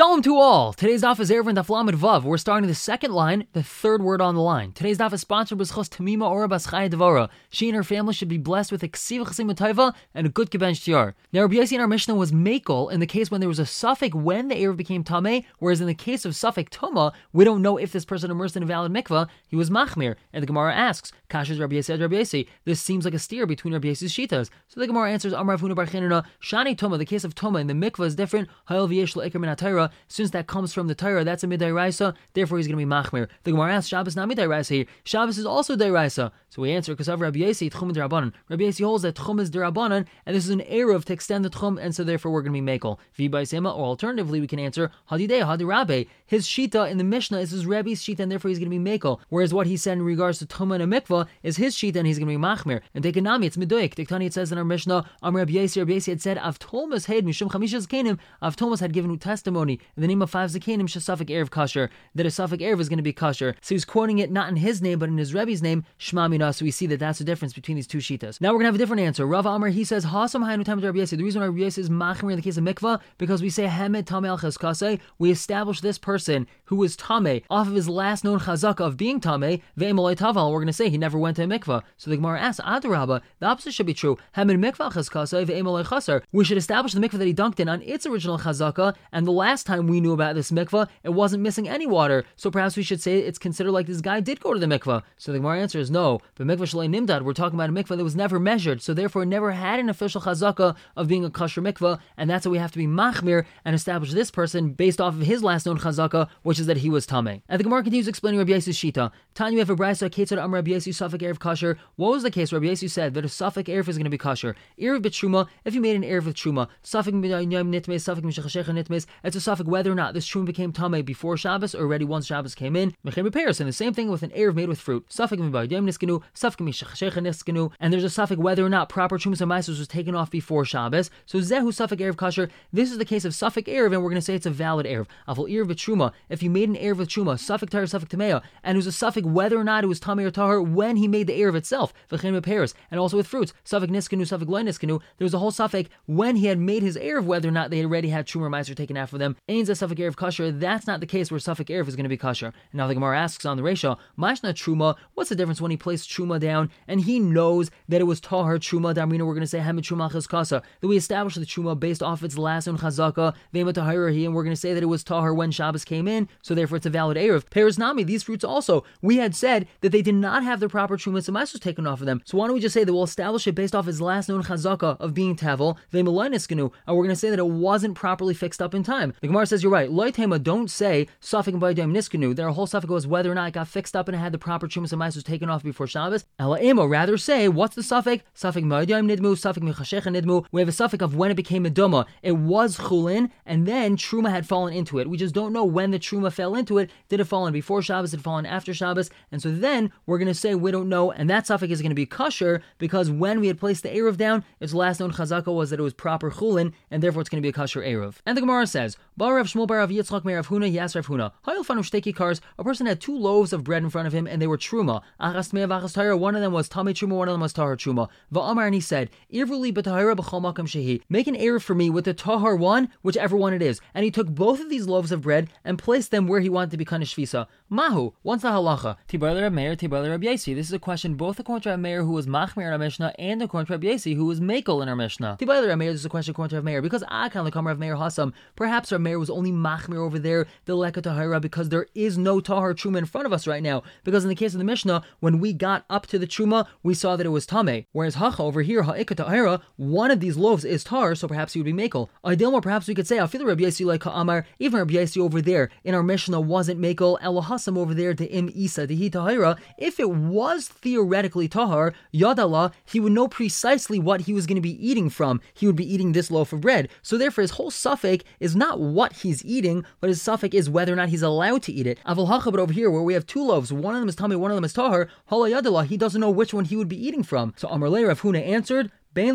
Shalom to all! Today's daf is Eruvin Daflamid Vav. We're starting the second line, the third word on the line. Today's daf is sponsored by Schos Tamima Ora Bas Devora. She and her family should be blessed with a ksiv chasim and a good kibench tiar. Now, Rabbi Yossi in our Mishnah was makel in the case when there was a suffix when the Erev became Tameh, whereas in the case of suffix Toma, we don't know if this person immersed in a valid mikvah, he was Machmir. And the Gemara asks, Kasha's Rabbi Yossi Rabbi this seems like a steer between Rabbi Yossi's shitas. So the Gemara answers, Amar Avuna Bar Shani Toma, the case of Toma in the mikvah is different. Hayel V'yesh Le'ikr Min since that comes from the Torah, that's a midday raisa. Therefore, he's going to be machmir. The Gemara asks, Shabbos not midday raisa here. Shabbos is also day raisa. So we answer because of Rabbi Yasi tchum derabanan. Rabbi Yasi holds that tchum is derabanan, and this is an eruv to extend the tchum, and so therefore we're going to be by sema, or alternatively we can answer hadidei hadirabe. His shita in the Mishnah is his Rabbi's shita, and therefore he's going to be mekel. Whereas what he said in regards to tuma and a mikvah is his sheet and he's going to be machmir. And Dekanami, it's medoik. Diktani it says in our Mishnah, Am Rabbi Yasi, Rabbi Yasi had said, Av Thomas had mishum had given testimony in the name of five zakenim shasafik erev kasher that a suffix erev is going to be kasher. So he's quoting it not in his name but in his Rebbe's name, Shmamina. So we see that that's the difference between these two shitas. Now we're gonna have a different answer. Rav Amr he says Hasam Hayanu Tam Rabbi The reason why Rabbi is machmir in the case of mikvah because we say Hamed Tameh al Cheskase. We establish this person who was Tameh off of his last known chazaka of being Tameh ve'emaloi Taval. We're gonna say he never went to a mikvah. So the Gemara asks Adarabba. The opposite should be true. Hamed mikvah ve'emaloi er Chaser. We should establish the mikvah that he dunked in on its original chazaka. And the last time we knew about this mikvah, it wasn't missing any water. So perhaps we should say it's considered like this guy did go to the mikvah. So the Gemara answer is no. But mikvah shalei nimdad. We're talking about a mikvah that was never measured, so therefore never had an official chazaka of being a kosher mikvah, and that's why we have to be machmir and establish this person based off of his last known chazaka, which is that he was tameh. And the Gemara continues explaining Rabbi Yosef's shita. Tanya have a brayso ketzad am Rabbi Yosef suffik erev kosher. What was the case? Rabbi Yosef said that a suffik erev is going to be kosher. Erev b'truma. If you made an erev with truma, suffik nitmes, suffik mishachashecha nitmes. It's a suffik whether or not this truma became tameh before Shabbos or already once Shabbos came in. Mechem repairs, and the same thing with an erev made with fruit. Suffik mibayim niskenu, suffik mishachashecha niskenu, and there's a suffix whether or not proper Trumas and was taken off before Shabbos. So Zehu suffix Erev Kasher. This is the case of suffix Erev, and we're going to say it's a valid Erev. Avol Erev Truma. If you made an Erev with Truma, suffix Tar, suffix Tamea, and it was a suffix whether or not it was Tamei or Tahar when he made the Erev itself, V'chem Paris, and also with fruits, suffix Niskanu, suffix Loy Niskanu, there was a whole suffix when he had made his Erev, whether or not they already had Truma Meiser taken after them. Ain't a suffix Erev Kasher. That's not the case where suffix Erev is going to be Kasher. And now the Gemara asks on the ratio, Mashna Truma, what's the difference when he placed Truma down and he knows that it was Tahar Truma Damrina, we're going to say Hamid Truma Chazkasa, that we established the Truma based off its last own Chazaka, Vema Tahirahi, and we're going to say that it was Tahar when Shabbos came in, so therefore it's a valid Erev. Peres Nami, these fruits also, we had said that they did not have the proper Truma Samais was taken off of them. So why don't we just say that we'll establish it based off his last known Chazaka of being Tavel, Vema Loiniskanu, and we're going to say that it wasn't properly fixed up in time. The Gemara says you're right. Loitema, don't say Safik by Niskanu. Their whole suffix was whether or not it got fixed up and it had the proper Truma Samais was taken off before Shabbos. Ela rather say, what's the suffix? Suffix Ma'adayim Nidmu, suffix Mechashecha Nidmu. We have a suffix of when it became a Duma. It was Chulin, and then Truma had fallen into it. We just don't know when the Truma fell into it. Did it fall in before Shabbos? Did it fall in after Shabbos? And so then we're going to say we don't know, and that suffix is going to be kosher because when we had placed the Erev down, its last known chazaka was that it was proper Chulin, and therefore it's going to be a kosher Erev. And the Gemara says, Bar Rav Shmuel Bar Rav Yitzchak Rav Huna Yas Rav Huna. Hayil Fanu Shteki Cars. A person had two loaves of bread in front of him, and they were Truma. Achas Me'av Achas One of them was Tami Truma, one of them was Tahar Truma. Va'amar, and he said, Irvuli b'tahara b'chol makam shehi. Make an Erev for me with the Tahar one, whichever one it is. And he took both of these loaves of bread and placed them where he wanted to be of. Mahu, once the halacha. Tibar Meir, Tibar Yesi. This is a question both according to Rab Meir, who was Machmir in our Mishnah, and according to Rab Yesi, who was Makel in our Mishnah. Tibar Rab Meir, this is a question according to Rab Meir, because Akan the of Meir Hasam, perhaps Rab Meir was only Machmir over there, the Leka Tahara, because there is no Tahar Truma in front of us right now. Because in the case of the Mishnah, when we got up to the Truma, we saw that it was Tame. Whereas Hacha over here, Ha'ika Tahira, one of these loaves is Tar, so perhaps he would be Makel. Ideal perhaps we could say, I feel Rabbi Yasi like Amar, even Rabbi Yasi over there in our Mishnah wasn't Makel, Elohasam over there the Im Isa, to Hi Tahira. If it was theoretically Tahar, Yadallah, he would know precisely what he was going to be eating from. He would be eating this loaf of bread. So therefore, his whole suffix is not what he's eating, but his suffix is whether or not he's allowed to eat it. Aval Hacha, but over here, where we have two loaves, one of them is Tami, one of them is Tahar, Hala Yadallah, he doesn't know which one he would be eating from. So Amar Rav Huna answered, We need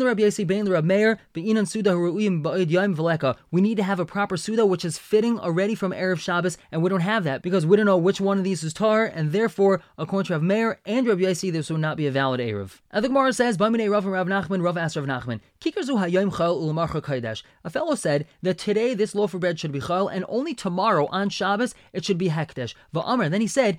to have a proper Suda which is fitting already from Erev Shabbos, and we don't have that because we don't know which one of these is Tar, and therefore, according to Rav Meir and Rabbi Yossi, this would not be a valid Erev. And the Gemara says, Rav and Rav Nachman, Rav asked Rav Nachman, Kaidesh. A fellow said that today this loaf of bread should be Chal, and only tomorrow on Shabbos it should be Hekdesh. Va'amr, then he said,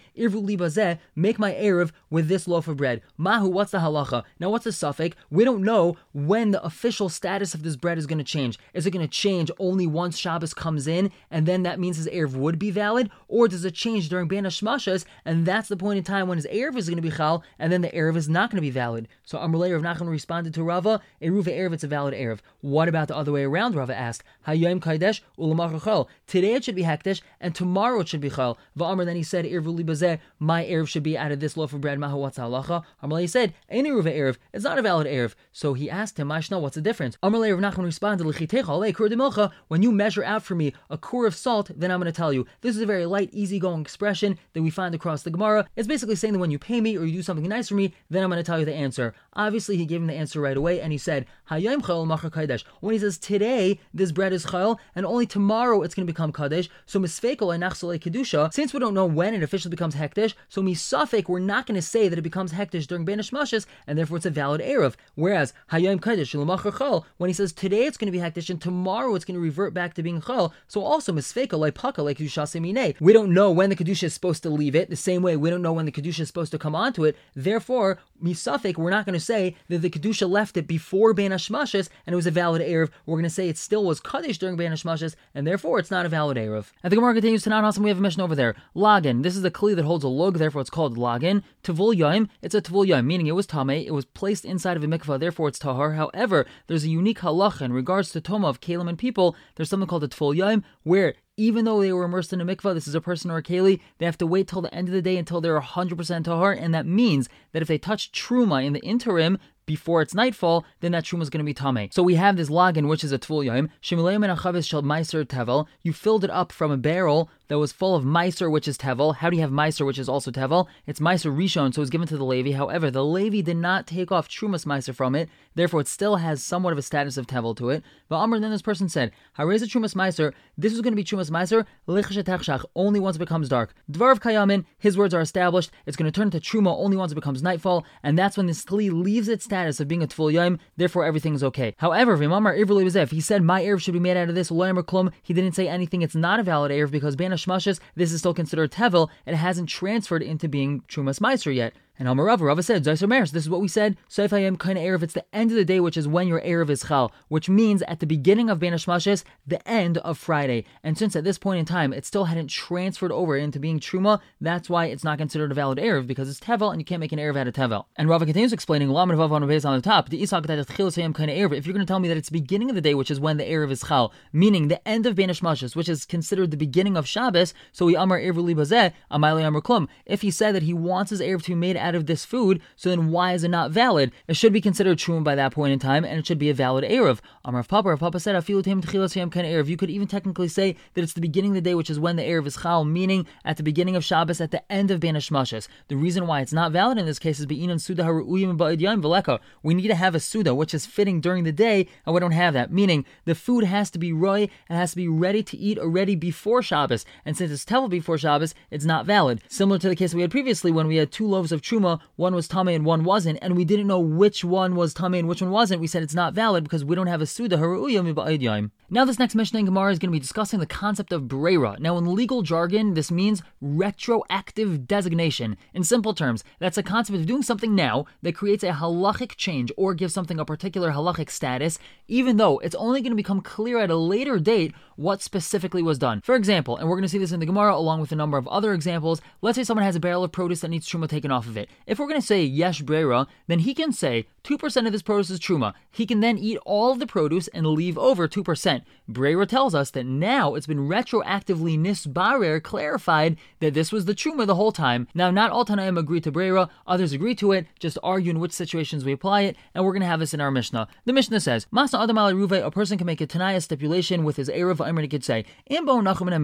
make my Erev with this loaf of bread. Mahu, what's the halacha? Now, what's the suffix? We don't know when the official status of this bread is going to change. Is it going to change only once Shabbos comes in, and then that means his Erev would be valid? Or does it change during Bein Hashmashas, and that's the point in time when his Erev is going to be Chal, and then the Erev is not going to be valid? So Amalei Rav Nachman responded to Rava, Eruva Erev, it's a valid Erev. What about the other way around? Rava asked, Hayom Kaidesh Ulamach Chal. Today it should be Hekdesh, and tomorrow it should be Chal. Va'amr, then he said, Irvu Libazeh, my Erev should be out of this loaf of bread, Maha, what's halacha? Amalei said, Ein Eruva Erev, it's not a valid Erev. So he asked him, Mashna, what's the difference? Amalei Rav Nachman responded, when you measure out for me a core of salt, then I'm going to tell you. This is a very light, easygoing expression that we find across the Gemara. It's basically saying that when you pay me or you do something nice for me, then I'm going to tell you the answer. Obviously, he gave him the answer right away, and he said, Hayom chayil machar kaidesh. When he says today this bread is chayil, and only tomorrow it's going to become kadesh, so misfekel and kedusha. Since we don't know when it officially becomes hekdesh, so misafek we're not going to say that it becomes hekdesh during banish and therefore it's a valid erev. Whereas hayom when he says today it's going to be hekdesh and tomorrow it's going to revert back to being chayil, so also misfekel like paka like kedusha We don't know when the kedusha is supposed to leave it. The same way we don't know when the kedusha is supposed to come onto it. Therefore, misafek we're not going to say that the kedusha left it before ben and it was a valid erev. We're going to say it still was kaddish during ben and therefore it's not a valid erev. And the Gemara continues to not awesome. We have a mission over there. Lagin. This is the kli that holds a lug, therefore it's called lagin. Tavul yaim. It's a tavul yaim, meaning it was tame. It was placed inside of a mikvah, therefore it's tahar. However, there's a unique halacha in regards to toma of kalim and people. There's something called a tavul yaim where even though they were immersed in a mikvah, this is a person or a keli, they have to wait till the end of the day until they're 100% tahar, and that means that if they touch truma in the interim, before it's nightfall, then that truma is going to be tame. So we have this lagin, which is a tvul yom. Shel meiser tevel. You filled it up from a barrel that was full of meiser, which is tevel. How do you have meiser, which is also tevel? It's meiser rishon, so it was given to the Levi. However, the Levi did not take off trumas meiser from it, therefore it still has somewhat of a status of tevel to it. But Amr, then this person said, Hareza trumas meiser. This is going to be trumas meiser lichshetachshach only once it becomes dark. Dvar of kayamin. His words are established. It's going to turn into truma only once it becomes nightfall, and that's when this kli leaves its status of being a tful yom, therefore everything is okay. However, Vimamar Ivli if he said my Erev should be made out of this, loyam klum, he didn't say anything, it's not a valid Erev because Bana Shmashas, this is still considered Tevel, it hasn't transferred into being Trumas Meiser yet. And Amar Rava, said, Zayser Meres, this is what we said, Soif Hayim kind of Erev, it's the end of the day, which is when your Erev is Chal, which means at the beginning of Hashmashes, the end of Friday. And since at this point in time, it still hadn't transferred over into being Truma, that's why it's not considered a valid Erev, because it's Tevel, and you can't make an Erev out of Tevel. And Rava continues explaining, Lam Vav on the top, the Isak kind of Erev, if you're going to tell me that it's the beginning of the day, which is when the Erev is Chal, meaning the end of Ben Hashmashes, which is considered the beginning of Shabbos, so we Amar Erev Libazeh, Amayli Amar Klum. If he said that he wants his Erev to be made out of this food, so then why is it not valid? It should be considered true by that point in time, and it should be a valid Erev. Amar Papa, Rav Papa said, Afilutim Tchilas kind of Erev. You could even technically say that it's the beginning of the day, which is when the Erev is Chal, meaning at the beginning of Shabbos, at the end of Banish Mashas. The reason why it's not valid in this case is Be'inan Suda Veleka. We need to have a Suda, which is fitting during the day, and we don't have that. Meaning, the food has to be roy, and has to be ready to eat already before Shabbos. And since it's Tevel before Shabbos, it's not valid. Similar to the case we had previously when we had two loaves of Truma, one was Tame and one wasn't, and we didn't know which one was Tame and which one wasn't, we said it's not valid because we don't have a Suda Now, this next Mishnah in Gemara is going to be discussing the concept of Brera. Now, in legal jargon, this means retroactive designation. In simple terms, that's a concept of doing something now that creates a halachic change or gives something a particular halachic status, even though it's only going to become clear at a later date what specifically was done. For example, and we're going to see this in the Gemara along with a number of other examples, let's say someone has a barrel of produce that needs truma taken off of it. If we're going to say yesh brera, then he can say 2% of this produce is truma. He can then eat all of the produce and leave over 2%. Brera tells us that now it's been retroactively nisbarer clarified that this was the truma the whole time. Now, not all Tanaim agree to Brera, others agree to it, just argue in which situations we apply it, and we're going to have this in our Mishnah. The Mishnah says, Masa Adam Ruve, a person can make a Tanaya stipulation with his Erev Emer, he could say, Imbo Nachum and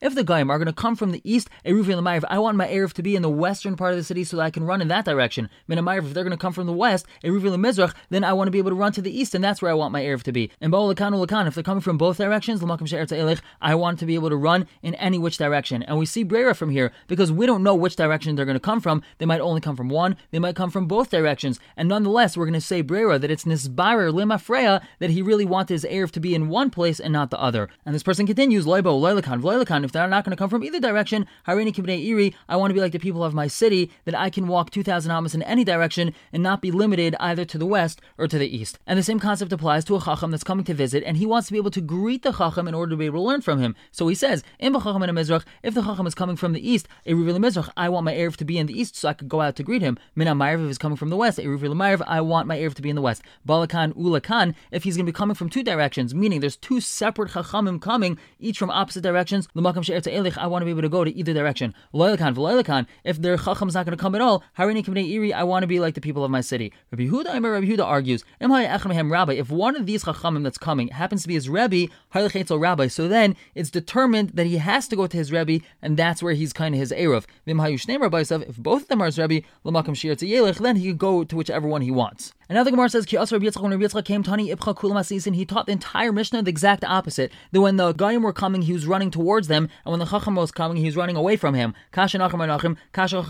if the Goyim are going to come from the east, Eruvi Lamayev, I want my Erev to be in the western part of the city so that I can run in that direction. Minamayev, if they're going to come from the west, Eruvi Mizrach, then I want to be able to run to the east, and that's where I want my Erev to be. And Bo Lakan Lakan, if they're coming from both directions, Lamakim She'er Elich, I want to be able to run in any which direction. And we see Brera from here because we don't know which direction they're going to come from. They might only come from one, they might come from both directions. And nonetheless, we're going to say Brera that it's Nisbarer Limafreya that he really wanted his Erev to be in one place and not the other. And this person continues, Loibo, Loilakan, Loilakan, if they're not going to come from either direction, Harini Kibnei Iri, I want to be like the people of my city, that I can walk 2,000 amas in any direction and not be limited either to the west or to the east. And the same concept applies to a Chacham that's coming to visit, and he wants to be able to greet the Chacham in order to be able to learn from him. So he says, In Chacham and Mizrach, if the Chacham is coming from the east, Mizrach, I want my Erev to be in the east so I could go out to greet him. Mina Ma'ariv is coming from the west, a Rivil Ma'ariv, I want my Erev to be in the west. Balakan Ulakan, if he's going to be coming from two directions, meaning there's two separate Chachamim coming, each from opposite directions, L'makam She'er I want to be able to go to either direction. Loilakan, V'loilakan, if their Chacham's not going to come at all, Harini Iri, I want to be like the people of my city. Rabbi Huda, Rabbi Huda argues, Rabbi, if one of these Chachamim that's coming happens to be his Rebbe, Rabbi, so then it's determined that he has to go to his Rebbe, and that's where he's kind of his Erev. If both of them are his Rebbe, then he could go to whichever one he wants. Another Gemara says, Ki Rabbi Yitzchak, when Rabbi Yitzchak came, Tani Ipcha Kulam he taught the entire Mishnah the exact opposite. That when the Goyim were coming, he was running towards them, and when the Chacham was coming, he was running away from him. Kasha Nachim, Kasha.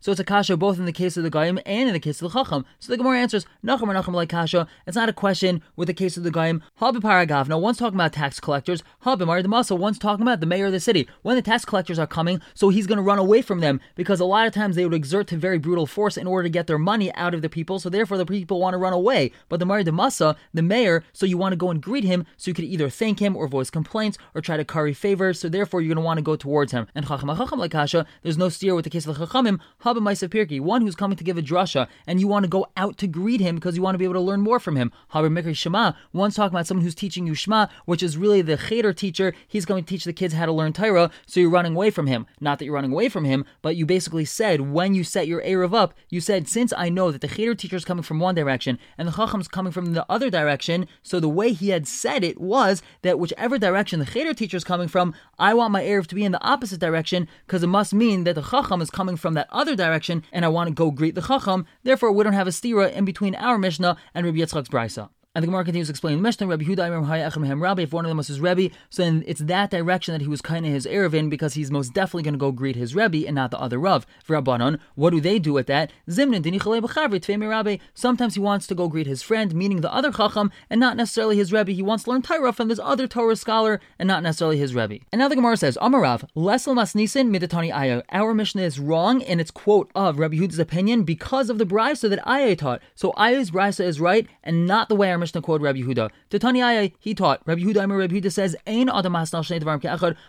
So it's a Kasha both in the case of the Goyim and in the case of the Chacham. So the Gemara answers, Nacham Nachim like Kasha. It's not a question with the case of the Goyim. Habiparagavna, one's talking about tax collectors. Habimar the Masa, one's talking about the mayor of the city. When the tax collectors are coming, so he's going to run away from them because a lot of times they would exert very brutal force in order to get their money out of the people, so therefore the people want to run away. But the Mari de Masa, the mayor, so you want to go and greet him, so you could either thank him or voice complaints or try to curry favors. So therefore, you're going to want to go towards him. And Chacham Chacham like Kasha, there's no steer with the case of the Chachamim. Haba Maisa Pirki, one who's coming to give a drasha, and you want to go out to greet him because you want to be able to learn more from him. Haba Mikri Shema, one's talking about someone who's teaching you Shema, which is really the Cheder teacher. He's going to teach the kids how to learn Torah, so you're running away from him. Not that you're running away from him, but you basically said when you set your Erev up, you said since I know that the Cheder teacher is coming from one direction and the Chacham's coming from the other direction. So the way he had said it was that whichever direction the Cheder teacher is coming from, I want my Erev to be in the opposite direction because it must mean that the Chacham is coming from that other direction and I want to go greet the Chacham. Therefore, we don't have a stira in between our Mishnah and Rabbi Yitzchak's Brisa. And the Gemara continues to explain Mishnah, Rabbi Huda Rabbi, if one of them was his Rebbe, so then it's that direction that he was kind of his Erevin because he's most definitely going to go greet his Rebbe and not the other Rav. Rabbanon, what do they do with that? Sometimes he wants to go greet his friend, meaning the other Chacham, and not necessarily his Rebbe. He wants to learn Torah from this other Torah scholar and not necessarily his Rebbe. And now the Gemara says, Amarav, Lesel Masnisin Midatani Aya. Our Mishnah is wrong in its quote of Rabbi Huda's opinion because of the Brisa that Aya taught. So Aya's Brisa is right and not the way our Mishnah quoted Rabbi Yehuda. Titaniya, he taught. Rabbi Yehuda, Rabbi Yehuda says, adam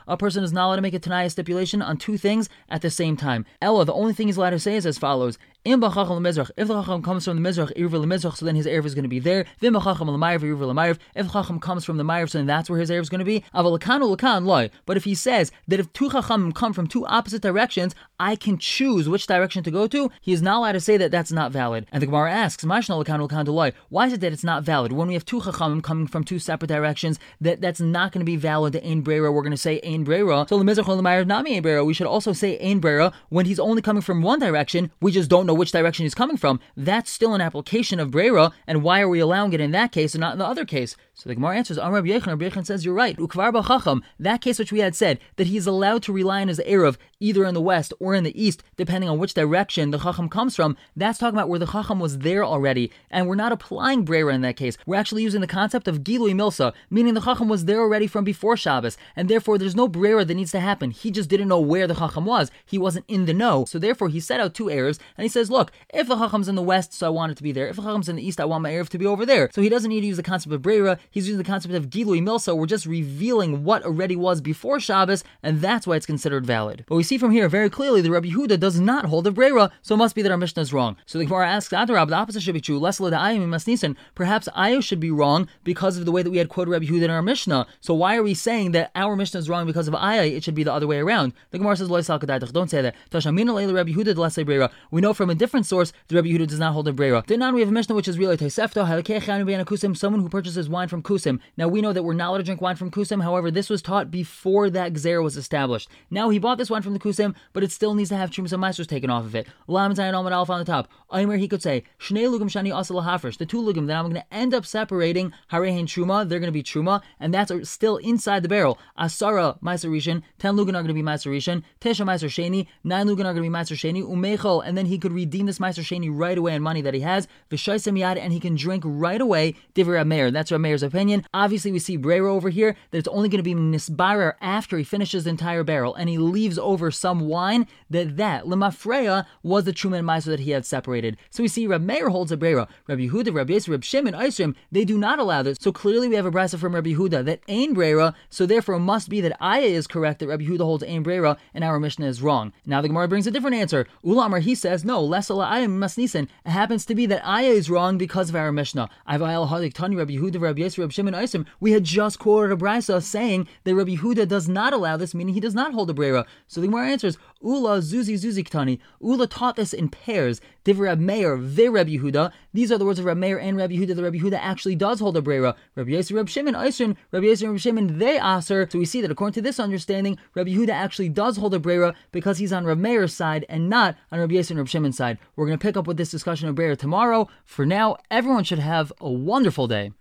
A person is not allowed to make a Tanaya stipulation on two things at the same time. Ella, the only thing he's allowed to say is as follows. If the Chacham comes from the Mizrach, Irva Mizrach, so then his Erev is going to be there. If the Chacham comes from the Ma'ariv, so then that's where his Erev is going to be. But if he says that if two Chacham come from two opposite directions, I can choose which direction to go to, he is not allowed to say that that's not valid. And the Gemara asks, Why is it that it's not valid? When we have two Chachamim coming from two separate directions, that, that's not going to be valid to Ein Brera. We're going to say Ein Brera. So the the Ma'ariv, not Ein Brera. We should also say Ein Brera when he's only coming from one direction. We just don't know know which direction he's coming from, that's still an application of Brera, and why are we allowing it in that case and not in the other case? So the Gemara answers, Amr Yechon, Rabbi Yechon says, you're right. Ukvar b'chacham, that case which we had said, that he is allowed to rely on his Erev either in the west or in the east, depending on which direction the Chacham comes from, that's talking about where the Chacham was there already, and we're not applying Brera in that case. We're actually using the concept of Gilui Milsa, meaning the Chacham was there already from before Shabbos, and therefore there's no Brera that needs to happen. He just didn't know where the Chacham was. He wasn't in the know. So therefore he set out two Erevs, and he says, look, if the Chacham's in the west, so I want it to be there. If the Chacham's in the east, I want my Erev to be over there. So he doesn't need to use the concept of Brera, he's using the concept of Gilui Milsa. We're just revealing what already was before Shabbos, and that's why it's considered valid. But we see from here very clearly that Rabbi Yehuda does not hold of Brera, so it must be that our Mishnah is wrong. So the Gemara asks, Adarab, the opposite should be true. Less Masnisan. Perhaps Ayo should be wrong because of the way that we had quoted Rabbi Yehuda in our Mishnah. So why are we saying that our Mishnah is wrong because of Ayah? It should be the other way around. The Gemara says, Don't say that. We know from a different source the Rabbi Yehuda does not hold of Brera. Then on we have a Mishnah which is really someone who purchases wine from from. Now we know that we're not allowed to drink wine from kusim. However, this was taught before that gzer was established. Now he bought this wine from the kusim, but it still needs to have trumas and meisters taken off of it. Lam zayin almad alf on the top. Aimer he could say shnei lugim shani asal hafresh. The two lugim that I'm going to end up separating harehin truma. They're going to be truma, and that's still inside the barrel. Asara meiser rishon. Ten lugim are going to be meiser rishon. Tesha meiser sheni. Nine lugim are going to be meiser sheni. Umechol, and then he could redeem this meiser sheni right away on money that he has. V'shaisem yad, and he can drink right away. Divrei Meir. That's Meir's opinion. Obviously, we see Brera over here that it's only going to be nisbarer after he finishes the entire barrel, and he leaves over some wine. That that lemafreya was the truma and meiser that he had separated. So we see Reb Meir holds a Brera. Rabbi Yehuda, Rabbi Yisrael, Reb Shimon, Eisrim, they do not allow this. So clearly, we have a brisa from Rabbi Yehuda that ain Brera. So therefore, it must be that Aya is correct that Rabbi Yehuda holds ain Brera, and our Mishnah is wrong. Now the Gemara brings a different answer. Ulamar he says no. Lesala Aya masnisen. It happens to be that Aya is wrong because of our Mishnah. I've Ayal Hadik Tani Rabbi Yehuda, Rabbi Yisrael, Rabbi. We had just quoted a brisa saying that Rabbi Yehuda does not allow this, meaning he does not hold a Brera. So the Gemara answers Ula Zuzi Zuzi Ktani. Ula taught this in pairs. Div Meir, Rabbi Yehuda. These are the words of Rab Meir and Rabbi Yehuda. The Rabbi Yehuda actually does hold a Brera. Rabbi Yisrael, Rabbi Shimon, Eisrim, Rabbi Yisrael, Rabbi Shimon, they aser. So we see that according to this understanding, Rabbi Yehuda actually does hold a Brera because he's on Rab Meir's side and not on Rabbi Yisrael and Rabbi Shimon's side. We're going to pick up with this discussion of Brera tomorrow. For now, everyone should have a wonderful day.